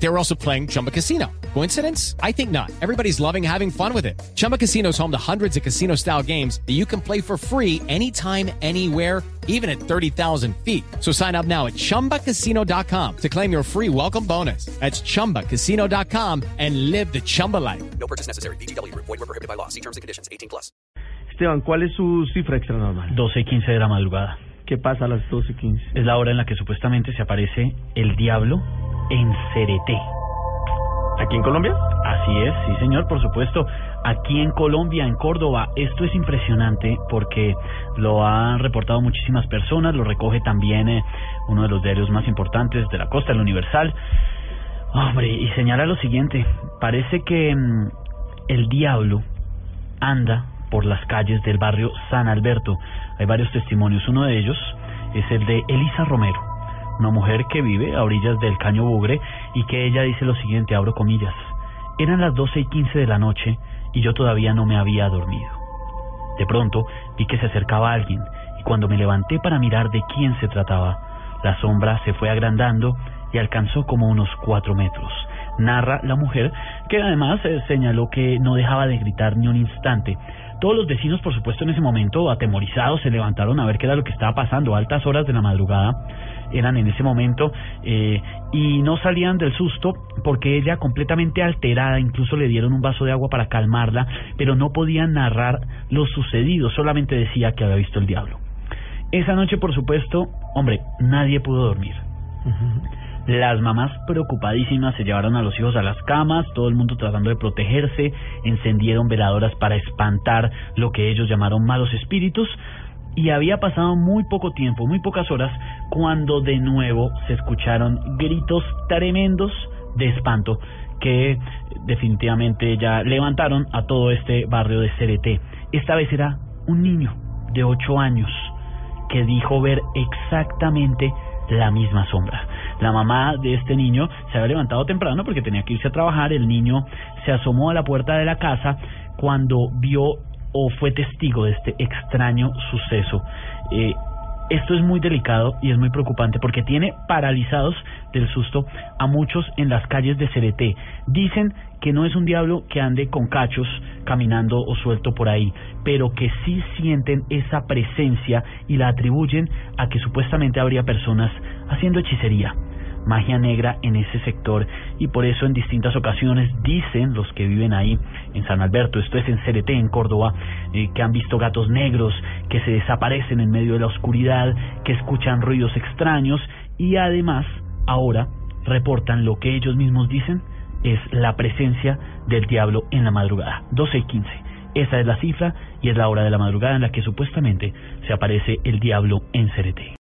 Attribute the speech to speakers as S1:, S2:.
S1: They were also playing Chumba Casino. Coincidence? I think not. Everybody's loving having fun with it. Chumba Casino is home to hundreds of casino style games that you can play for free anytime, anywhere, even at 30,000 feet. So sign up now at chumbacasino.com to claim your free welcome bonus. That's chumbacasino.com and live the Chumba life.
S2: No purchase necessary. BGW. Void were prohibited by law. See terms and conditions. 18 plus.
S3: Esteban, ¿cuál es su cifra extra normal?
S4: 12 y 15 de la madrugada.
S3: ¿Qué pasa a las 12 y 15?
S4: Es la hora en la que supuestamente se aparece el diablo en Cereté.
S3: ¿Aquí en Colombia?
S4: Así es, sí señor, por supuesto. Aquí en Colombia, en Córdoba, esto es impresionante porque lo han reportado muchísimas personas, lo recoge también eh, uno de los diarios más importantes de la costa, el Universal. Hombre, y señala lo siguiente, parece que mm, el diablo anda por las calles del barrio San Alberto. Hay varios testimonios, uno de ellos es el de Elisa Romero, una mujer que vive a orillas del Caño Bugre y que ella dice lo siguiente, abro comillas, eran las doce y quince de la noche y yo todavía no me había dormido. De pronto vi que se acercaba alguien y cuando me levanté para mirar de quién se trataba, la sombra se fue agrandando y alcanzó como unos cuatro metros. Narra la mujer, que además eh, señaló que no dejaba de gritar ni un instante. Todos los vecinos, por supuesto, en ese momento, atemorizados, se levantaron a ver qué era lo que estaba pasando. Altas horas de la madrugada eran en ese momento eh, y no salían del susto porque ella completamente alterada, incluso le dieron un vaso de agua para calmarla, pero no podía narrar lo sucedido, solamente decía que había visto el diablo. Esa noche, por supuesto, hombre, nadie pudo dormir. Las mamás preocupadísimas se llevaron a los hijos a las camas, todo el mundo tratando de protegerse, encendieron veladoras para espantar lo que ellos llamaron malos espíritus y había pasado muy poco tiempo, muy pocas horas, cuando de nuevo se escucharon gritos tremendos de espanto que definitivamente ya levantaron a todo este barrio de CRT. Esta vez era un niño de ocho años que dijo ver exactamente la misma sombra. La mamá de este niño se había levantado temprano porque tenía que irse a trabajar. El niño se asomó a la puerta de la casa cuando vio o fue testigo de este extraño suceso. Eh, esto es muy delicado y es muy preocupante porque tiene paralizados del susto a muchos en las calles de Cereté. Dicen que no es un diablo que ande con cachos caminando o suelto por ahí, pero que sí sienten esa presencia y la atribuyen a que supuestamente habría personas haciendo hechicería magia negra en ese sector y por eso en distintas ocasiones dicen los que viven ahí en San Alberto, esto es en CRT, en Córdoba, eh, que han visto gatos negros que se desaparecen en medio de la oscuridad, que escuchan ruidos extraños y además ahora reportan lo que ellos mismos dicen es la presencia del diablo en la madrugada, 12 y 15. Esa es la cifra y es la hora de la madrugada en la que supuestamente se aparece el diablo en Cereté.